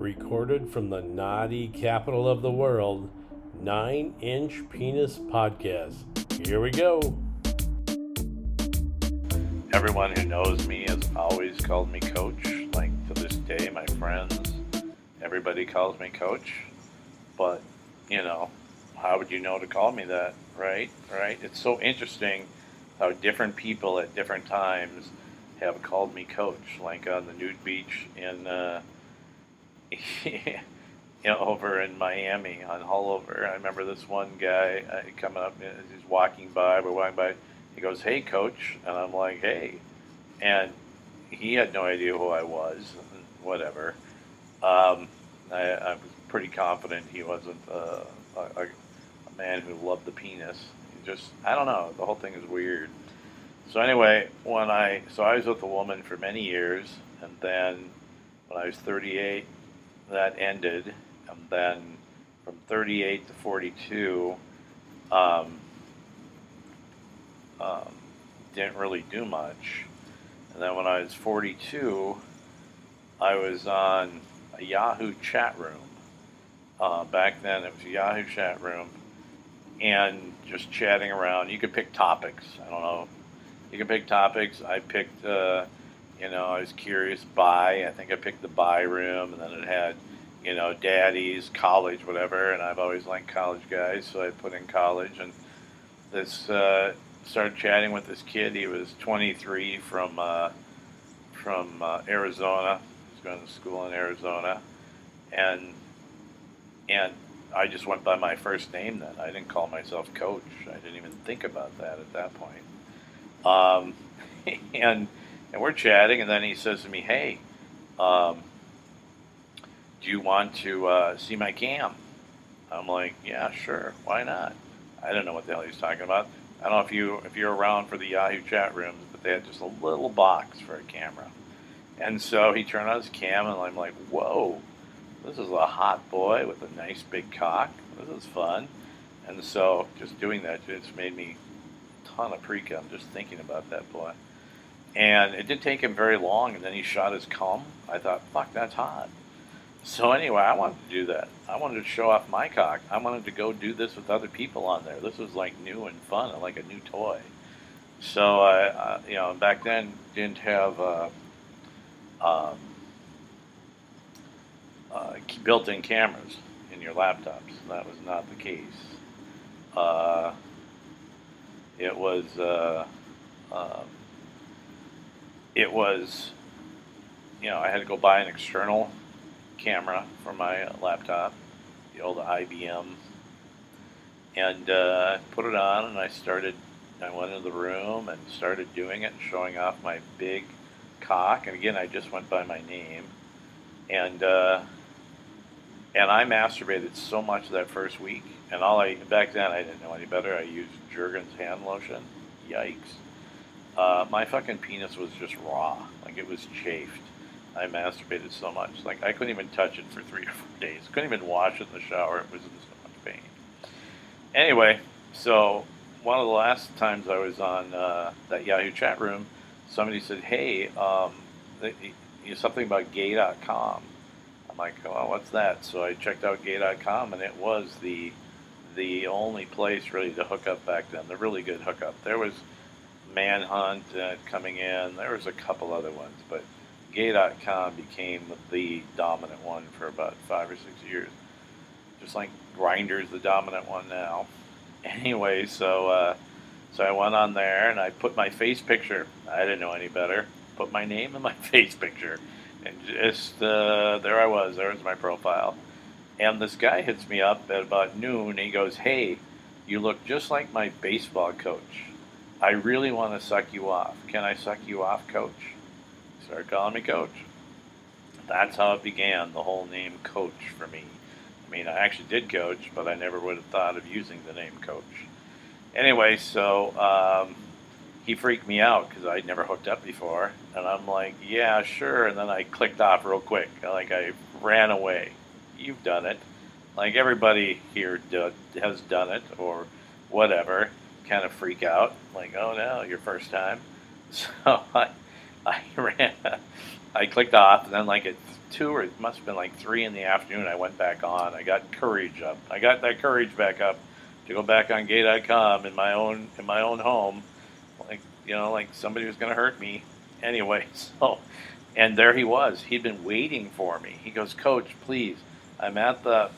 recorded from the naughty capital of the world, Nine Inch Penis Podcast. Here we go. Everyone who knows me has always called me coach. Like to this day, my friends, everybody calls me coach. But, you know, how would you know to call me that, right? Right? It's so interesting how different people at different times have called me coach, like on the nude beach in, uh, you know, over in Miami on Haulover. I remember this one guy uh, coming up, uh, he's walking by, we're walking by. He goes, "Hey, coach," and I'm like, "Hey," and he had no idea who I was. Whatever. Um, I, I, was pretty confident he wasn't uh, a, a, man who loved the penis. He just, I don't know. The whole thing is weird. So anyway, when I so I was with a woman for many years, and then when I was 38, that ended, and then from 38 to 42, um, um, didn't really do much. And then when I was 42, I was on a Yahoo chat room. Uh, back then, it was a Yahoo chat room, and just chatting around. You could pick topics. I don't know. You could pick topics. I picked, uh, you know, I was curious by. I think I picked the bi room, and then it had, you know, daddies, college, whatever. And I've always liked college guys, so I put in college. And this uh, started chatting with this kid. He was 23 from uh, from uh, Arizona. He's going to school in Arizona, and and I just went by my first name then. I didn't call myself coach. I didn't even think about that at that point. Um, and and we're chatting, and then he says to me, "Hey, um, do you want to uh, see my cam?" I'm like, "Yeah, sure. Why not?" I don't know what the hell he's talking about. I don't know if you if you're around for the Yahoo chat rooms, but they had just a little box for a camera. And so he turned on his cam, and I'm like, "Whoa, this is a hot boy with a nice big cock. This is fun." And so just doing that just made me a ton of pre cum just thinking about that boy. And it didn't take him very long, and then he shot his cum. I thought, "Fuck, that's hot." So anyway, I wanted to do that. I wanted to show off my cock. I wanted to go do this with other people on there. This was like new and fun, like a new toy. So I, uh, you know, back then didn't have uh, um, uh, built-in cameras in your laptops. That was not the case. Uh, it was. It was. You know, I had to go buy an external camera for my laptop, the old IBM, and uh, put it on. And I started. I went into the room and started doing it, and showing off my big cock. And again, I just went by my name, and uh, and I masturbated so much that first week. And all I back then I didn't know any better. I used Jergens hand lotion. Yikes! Uh, my fucking penis was just raw, like it was chafed. I masturbated so much. Like I couldn't even touch it for three or four days. Couldn't even wash it in the shower. It was in so much pain. Anyway, so one of the last times I was on uh, that Yahoo chat room, somebody said, "Hey, um, something about gay.com." I'm like, "Oh, what's that?" So I checked out gay.com, and it was the the only place really to hook up back then. The really good hookup. There was Manhunt uh, coming in. There was a couple other ones, but Gay.com became the dominant one for about five or six years. Just like Grindr's the dominant one now. Anyway, so uh, so I went on there and I put my face picture. I didn't know any better. Put my name and my face picture, and just uh, there I was. There was my profile. And this guy hits me up at about noon. he goes, "Hey, you look just like my baseball coach. I really want to suck you off. Can I suck you off, coach?" started calling me Coach. That's how it began, the whole name Coach for me. I mean, I actually did coach, but I never would have thought of using the name Coach. Anyway, so um, he freaked me out because I'd never hooked up before. And I'm like, yeah, sure. And then I clicked off real quick. Like, I ran away. You've done it. Like, everybody here do, has done it or whatever. Kind of freak out. Like, oh no, your first time. So I I ran. I clicked off, and then like at two or it must have been like three in the afternoon. I went back on. I got courage up. I got that courage back up to go back on gay.com in my own in my own home, like you know, like somebody was going to hurt me anyway. So, and there he was. He'd been waiting for me. He goes, Coach, please. I'm at the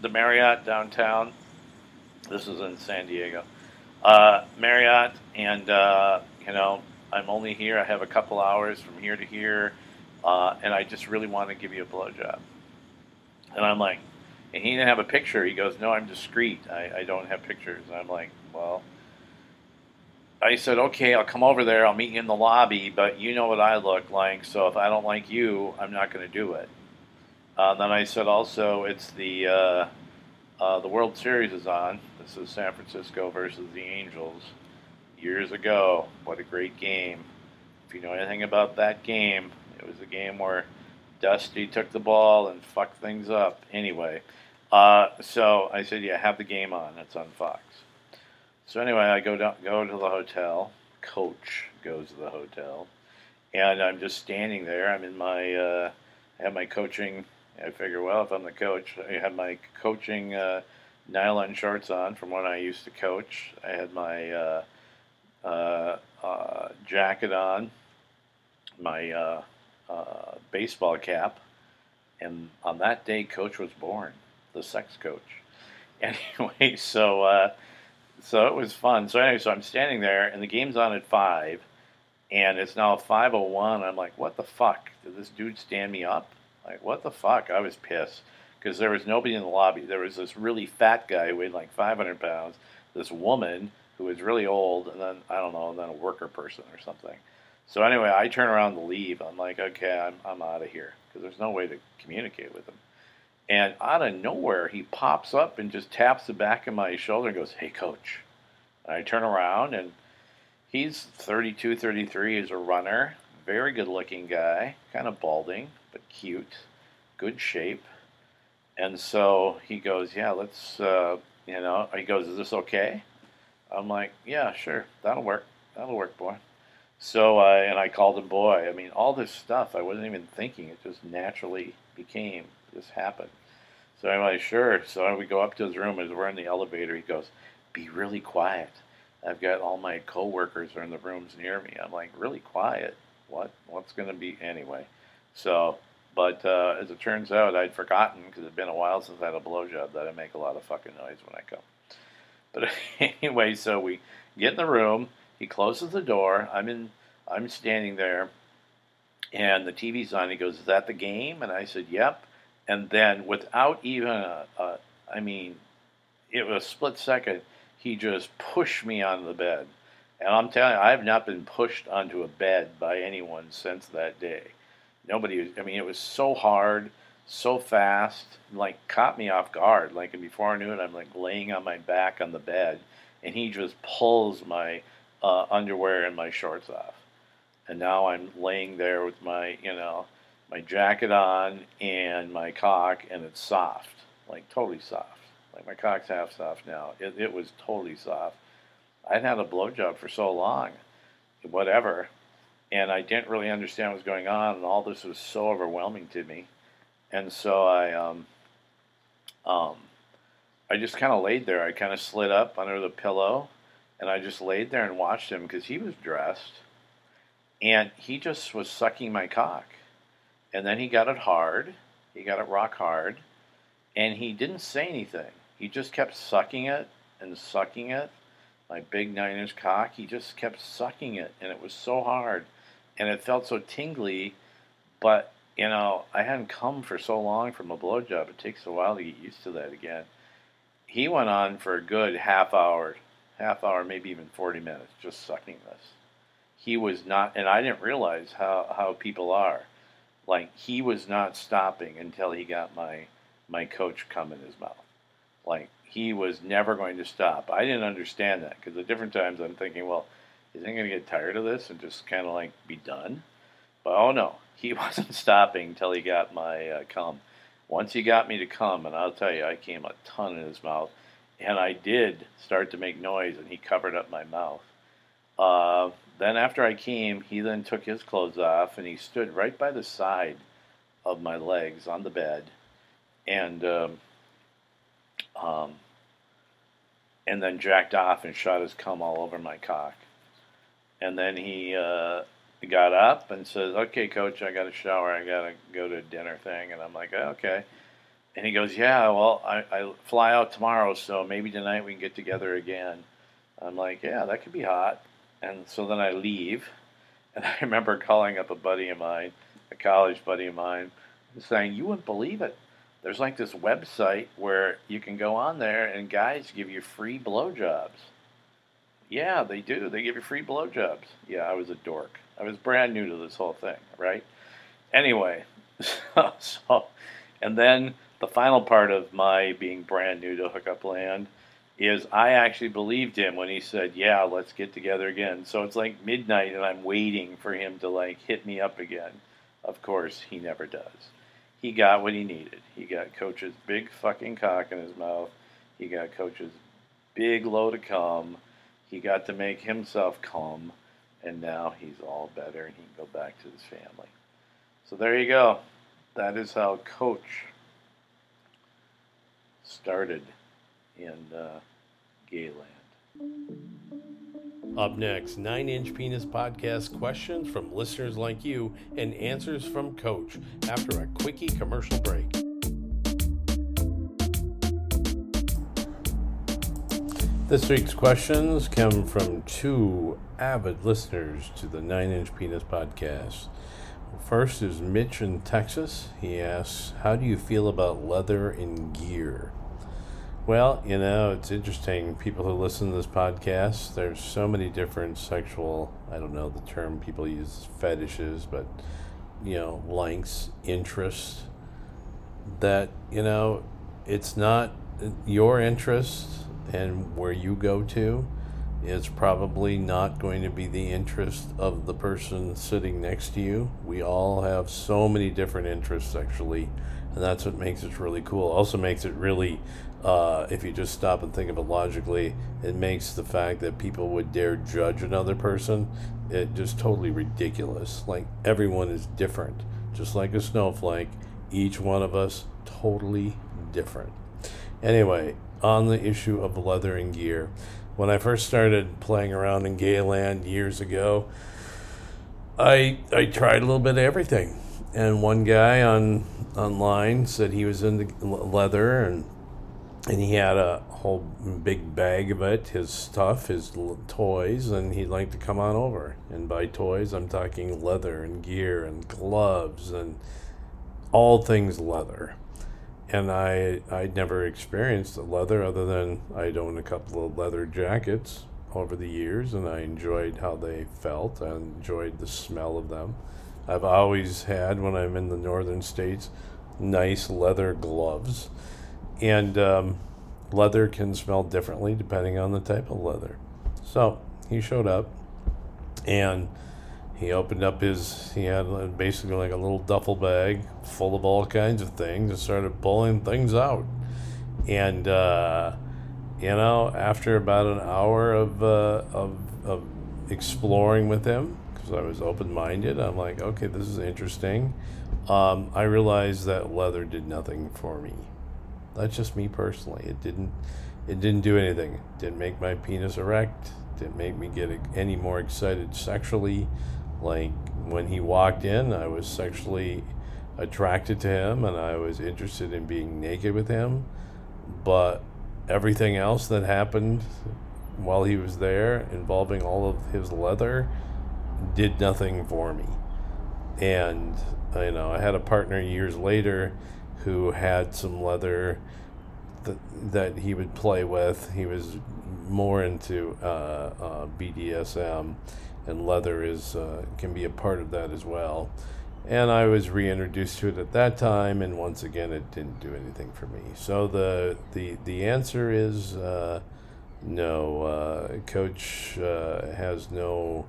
the Marriott downtown. This is in San Diego. Uh, Marriott, and uh, you know, I'm only here. I have a couple hours from here to here, uh, and I just really want to give you a blowjob. And I'm like, and he didn't have a picture. He goes, No, I'm discreet. I, I don't have pictures. And I'm like, Well, I said, Okay, I'll come over there. I'll meet you in the lobby, but you know what I look like. So if I don't like you, I'm not going to do it. Uh, then I said, Also, it's the, uh, uh, the World Series is on. This is San Francisco versus the Angels. Years ago, what a great game. If you know anything about that game, it was a game where Dusty took the ball and fucked things up. Anyway, uh, so I said, "Yeah, have the game on. It's on Fox." So anyway, I go down, go to the hotel. Coach goes to the hotel, and I'm just standing there. I'm in my, uh, I have my coaching. I figure, well, if I'm the coach, I had my coaching uh, nylon shorts on from when I used to coach. I had my uh, uh, uh jacket on, my uh, uh, baseball cap, and on that day, Coach was born, the sex coach. Anyway, so so it was fun. So anyway, so I'm standing there, and the game's on at five, and it's now 5:01. I'm like, what the fuck? Did this dude stand me up? Like, what the fuck? I was pissed because there was nobody in the lobby. There was this really fat guy weighed like 500 pounds, this woman who was really old, and then I don't know, and then a worker person or something. So anyway, I turn around to leave. I'm like, okay, I'm, I'm out of here because there's no way to communicate with him. And out of nowhere, he pops up and just taps the back of my shoulder and goes, hey, coach. And I turn around and he's 32, 33. He's a runner, very good looking guy, kind of balding, but cute, good shape. And so he goes, yeah, let's, uh, you know, he goes, is this okay? I'm like, yeah, sure, that'll work. That'll work, boy. So, uh, and I called him boy. I mean, all this stuff, I wasn't even thinking. It just naturally became, just happened. So I'm like, sure. So we go up to his room. As we're in the elevator, he goes, be really quiet. I've got all my coworkers are in the rooms near me. I'm like, really quiet? What? What's going to be? Anyway. So, but uh, as it turns out, I'd forgotten because it'd been a while since I had a blowjob that I make a lot of fucking noise when I come. But anyway, so we get in the room. He closes the door. I'm in. I'm standing there, and the TV's on. He goes, "Is that the game?" And I said, "Yep." And then, without even a, a I mean, it was a split second. He just pushed me onto the bed, and I'm telling you, I have not been pushed onto a bed by anyone since that day. Nobody. I mean, it was so hard, so fast, like caught me off guard. Like, and before I knew it, I'm like laying on my back on the bed, and he just pulls my uh, underwear and my shorts off. And now I'm laying there with my, you know, my jacket on and my cock, and it's soft, like totally soft. Like my cock's half soft now. It, it was totally soft. I'd had a blowjob for so long, whatever, and I didn't really understand what was going on, and all this was so overwhelming to me. And so I, um, um, I just kind of laid there. I kind of slid up under the pillow and I just laid there and watched him because he was dressed, and he just was sucking my cock, and then he got it hard, he got it rock hard, and he didn't say anything. He just kept sucking it and sucking it. My big nine inch cock, he just kept sucking it, and it was so hard, and it felt so tingly, but you know, I hadn't come for so long from a blowjob. It takes a while to get used to that again. He went on for a good half hour, half hour, maybe even 40 minutes, just sucking this. He was not, and I didn't realize how, how people are. Like, he was not stopping until he got my, my coach come in his mouth. Like, he was never going to stop. I didn't understand that because at different times I'm thinking, well, is he going to get tired of this and just kind of like be done? But oh no, he wasn't stopping until he got my uh, cum. Once he got me to come, and I'll tell you, I came a ton in his mouth and I did start to make noise, and he covered up my mouth. Uh, then after I came, he then took his clothes off, and he stood right by the side of my legs on the bed, and um, um, and then jacked off and shot his cum all over my cock. And then he uh, got up and says, "Okay, coach, I got to shower. I got to go to a dinner thing." And I'm like, oh, "Okay." And he goes, "Yeah, well, I, I fly out tomorrow, so maybe tonight we can get together again." I'm like, "Yeah, that could be hot." And so then I leave, and I remember calling up a buddy of mine, a college buddy of mine, saying, "You wouldn't believe it. There's like this website where you can go on there and guys give you free blowjobs." Yeah, they do. They give you free blowjobs. Yeah, I was a dork. I was brand new to this whole thing, right? Anyway, so, so and then the final part of my being brand new to hookup land is I actually believed him when he said, "Yeah, let's get together again." So it's like midnight and I'm waiting for him to like hit me up again. Of course, he never does. He got what he needed. He got coach's big fucking cock in his mouth. He got coach's big load of cum. He got to make himself cum, and now he's all better and he can go back to his family. So there you go. That is how Coach started in uh, Gayland. Up next, 9 Inch Penis Podcast questions from listeners like you and answers from Coach after a quickie commercial break. This week's questions come from two avid listeners to the 9 Inch Penis Podcast. First is Mitch in Texas. He asks, How do you feel about leather and gear? Well, you know, it's interesting. People who listen to this podcast, there's so many different sexual, I don't know the term people use, fetishes, but, you know, likes, interests, that, you know, it's not your interest and where you go to is probably not going to be the interest of the person sitting next to you. We all have so many different interests actually, and that's what makes it really cool. Also makes it really, uh, if you just stop and think of it logically, it makes the fact that people would dare judge another person it just totally ridiculous. Like everyone is different, just like a snowflake. Each one of us totally different. Anyway, on the issue of leather and gear, when I first started playing around in Gayland years ago, I I tried a little bit of everything. And one guy on online said he was into leather and and he had a whole big bag of it, his stuff, his toys, and he'd like to come on over. And by toys, I'm talking leather and gear and gloves and all things leather and I I'd never experienced leather other than I'd owned a couple of leather jackets over the years, and I enjoyed how they felt. I enjoyed the smell of them. I've always had when I'm in the northern states nice leather gloves, and um, leather can smell differently depending on the type of leather. So he showed up, and he opened up his he had basically like a little duffel bag full of all kinds of things and started pulling things out. And uh, you know after about an hour of uh, of, of exploring with him because i was open-minded i'm like okay this is interesting. Um, i realized that leather did nothing for me. That's just me personally. It didn't it didn't do anything. It didn't make my penis erect. Didn't make me get any more excited sexually like when he walked in, I was sexually attracted to him and I was interested in being naked with him. But everything else that happened while he was there, involving all of his leather, did nothing for me. And, you know, I had a partner years later who had some leather that, that he would play with. He was more into uh, uh, BDSM and leather is uh, can be a part of that as well. And I was reintroduced to it at that time, and once again, it didn't do anything for me. So the the the answer is uh, no. Uh, Coach uh, has no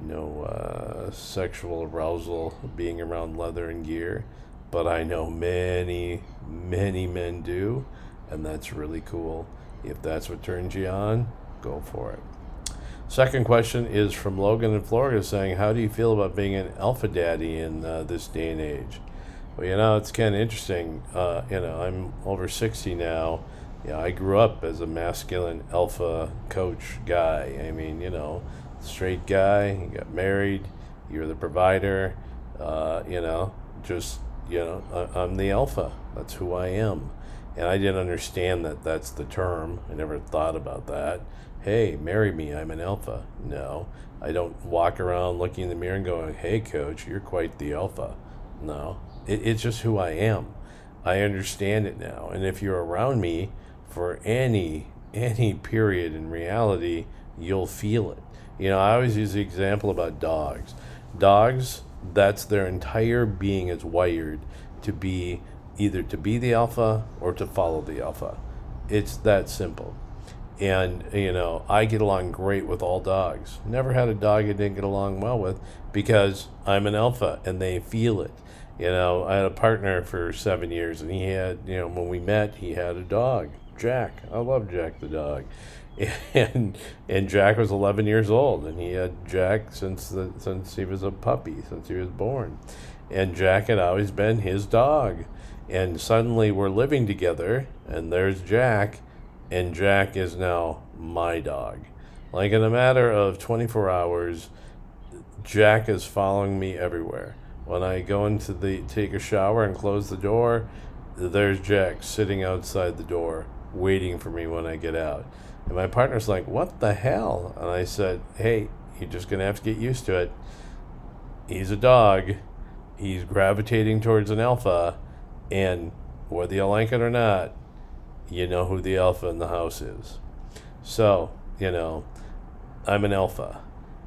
no uh, sexual arousal being around leather and gear, but I know many many men do, and that's really cool. If that's what turns you on, go for it. Second question is from Logan in Florida saying, How do you feel about being an alpha daddy in uh, this day and age? Well, you know, it's kind of interesting. Uh, you know, I'm over 60 now. Yeah, I grew up as a masculine alpha coach guy. I mean, you know, straight guy. You got married. You're the provider. Uh, you know, just you know, I, I'm the alpha. That's who I am. And I didn't understand that that's the term. I never thought about that. Hey, marry me. I'm an alpha. No, I don't walk around looking in the mirror and going, "Hey, coach, you're quite the alpha." No, it, it's just who I am. I understand it now. And if you're around me for any any period in reality, you'll feel it. You know, I always use the example about dogs. Dogs, that's their entire being is wired to be either to be the alpha or to follow the alpha. It's that simple. And, you know, I get along great with all dogs. Never had a dog I didn't get along well with because I'm an alpha and they feel it. You know, I had a partner for seven years and he had, you know, when we met, he had a dog, Jack. I love Jack the dog. And and Jack was 11 years old and he had Jack since the, since he was a puppy, since he was born. And Jack had always been his dog. And suddenly we're living together and there's Jack and Jack is now my dog. Like in a matter of 24 hours, Jack is following me everywhere. When I go into the take a shower and close the door, there's Jack sitting outside the door waiting for me when I get out. And my partner's like, "What the hell?" And I said, "Hey, you're just going to have to get used to it. He's a dog. He's gravitating towards an alpha, and whether you like it or not, you know who the alpha in the house is. So, you know, I'm an alpha.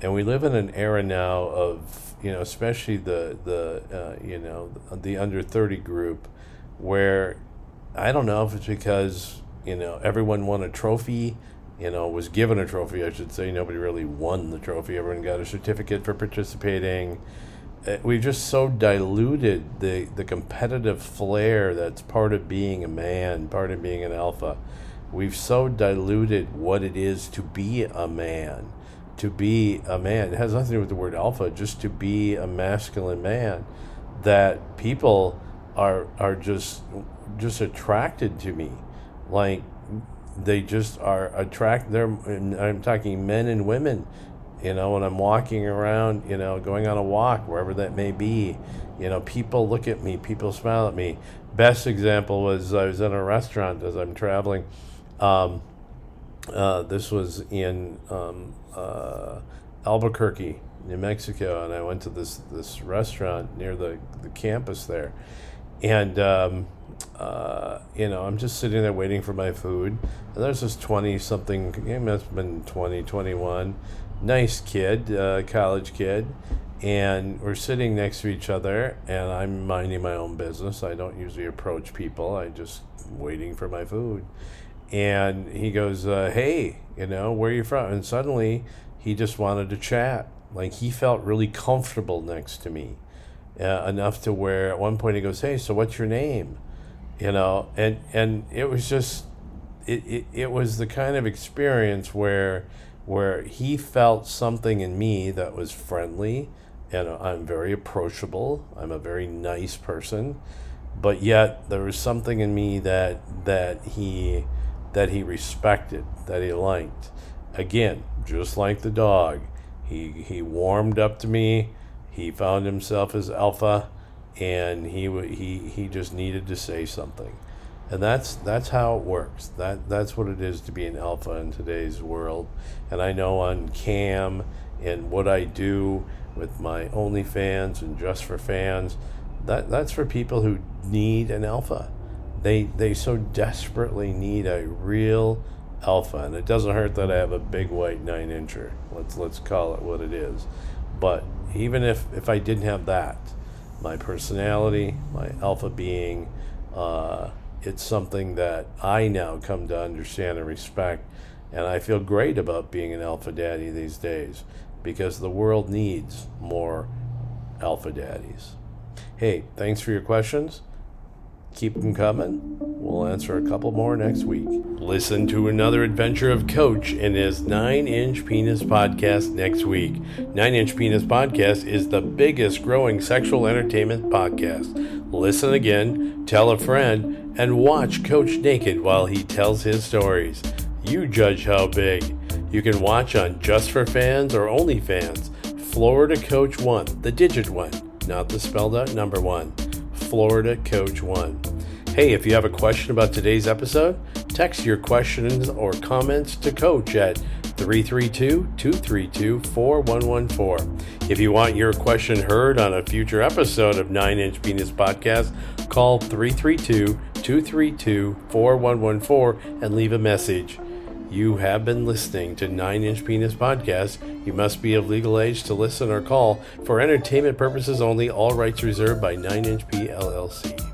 And we live in an era now of, you know, especially the, the uh, you know, the under 30 group where I don't know if it's because, you know, everyone won a trophy, you know, was given a trophy, I should say. Nobody really won the trophy. Everyone got a certificate for participating Uh, we've just so diluted the the competitive flair that's part of being a man, part of being an alpha. We've so diluted what it is to be a man. To be a man. It has nothing to do with the word alpha, just to be a masculine man. That people are are just just attracted to me. Like they just are attract they're I'm talking men and women you know, when I'm walking around, you know, going on a walk, wherever that may be, you know, people look at me, people smile at me. Best example was I was in a restaurant as I'm traveling. Um, uh, this was in um, uh, Albuquerque, New Mexico, and I went to this this restaurant near the, the campus there, and um, uh, you know I'm just sitting there waiting for my food, and there's this twenty something, it must have been 20, 21 nice kid, uh, college kid, and we're sitting next to each other, and I'm minding my own business. I don't usually approach people. I just waiting for my food, and he goes, uh, "Hey, you know, where you from?" And suddenly, he just wanted to chat. Like he felt really comfortable next to me, uh, enough to where at one point he goes, "Hey, so what's your name?" You know, and and it was just, it, it, it was the kind of experience where where he felt something in me that was friendly and I'm very approachable. I'm a very nice person, but yet there was something in me that that he that he respected, that he liked. Again, just like the dog, he he warmed up to me. He found himself as alpha, and he he he just needed to say something and that's that's how it works. That that's what it is to be an alpha in today's world. And I know on Cam and what I do with my OnlyFans and Just for Fans, that that's for people who need an alpha. They they so desperately need a real alpha, and it doesn't hurt that I have a big white nine incher. Let's let's call it what it is. But even if if I didn't have that, my personality, my alpha being. Uh, it's something that I now come to understand and respect. And I feel great about being an alpha daddy these days because the world needs more alpha daddies. Hey, thanks for your questions. Keep them coming. We'll answer a couple more next week. Listen to another adventure of Coach in his 9 Inch Penis podcast next week. 9 Inch Penis podcast is the biggest growing sexual entertainment podcast listen again, tell a friend, and watch Coach naked while he tells his stories. You judge how big. You can watch on Just for Fans or OnlyFans. Florida Coach 1, the digit one, not the spelled out number one. Florida Coach 1. Hey, if you have a question about today's episode, text your questions or comments to Coach at 332 232 4114. If you want your question heard on a future episode of 9 Inch Penis Podcast, call 332 232 4114 and leave a message. You have been listening to 9 Inch Penis Podcast. You must be of legal age to listen or call. For entertainment purposes only, all rights reserved by 9 Inch P LLC.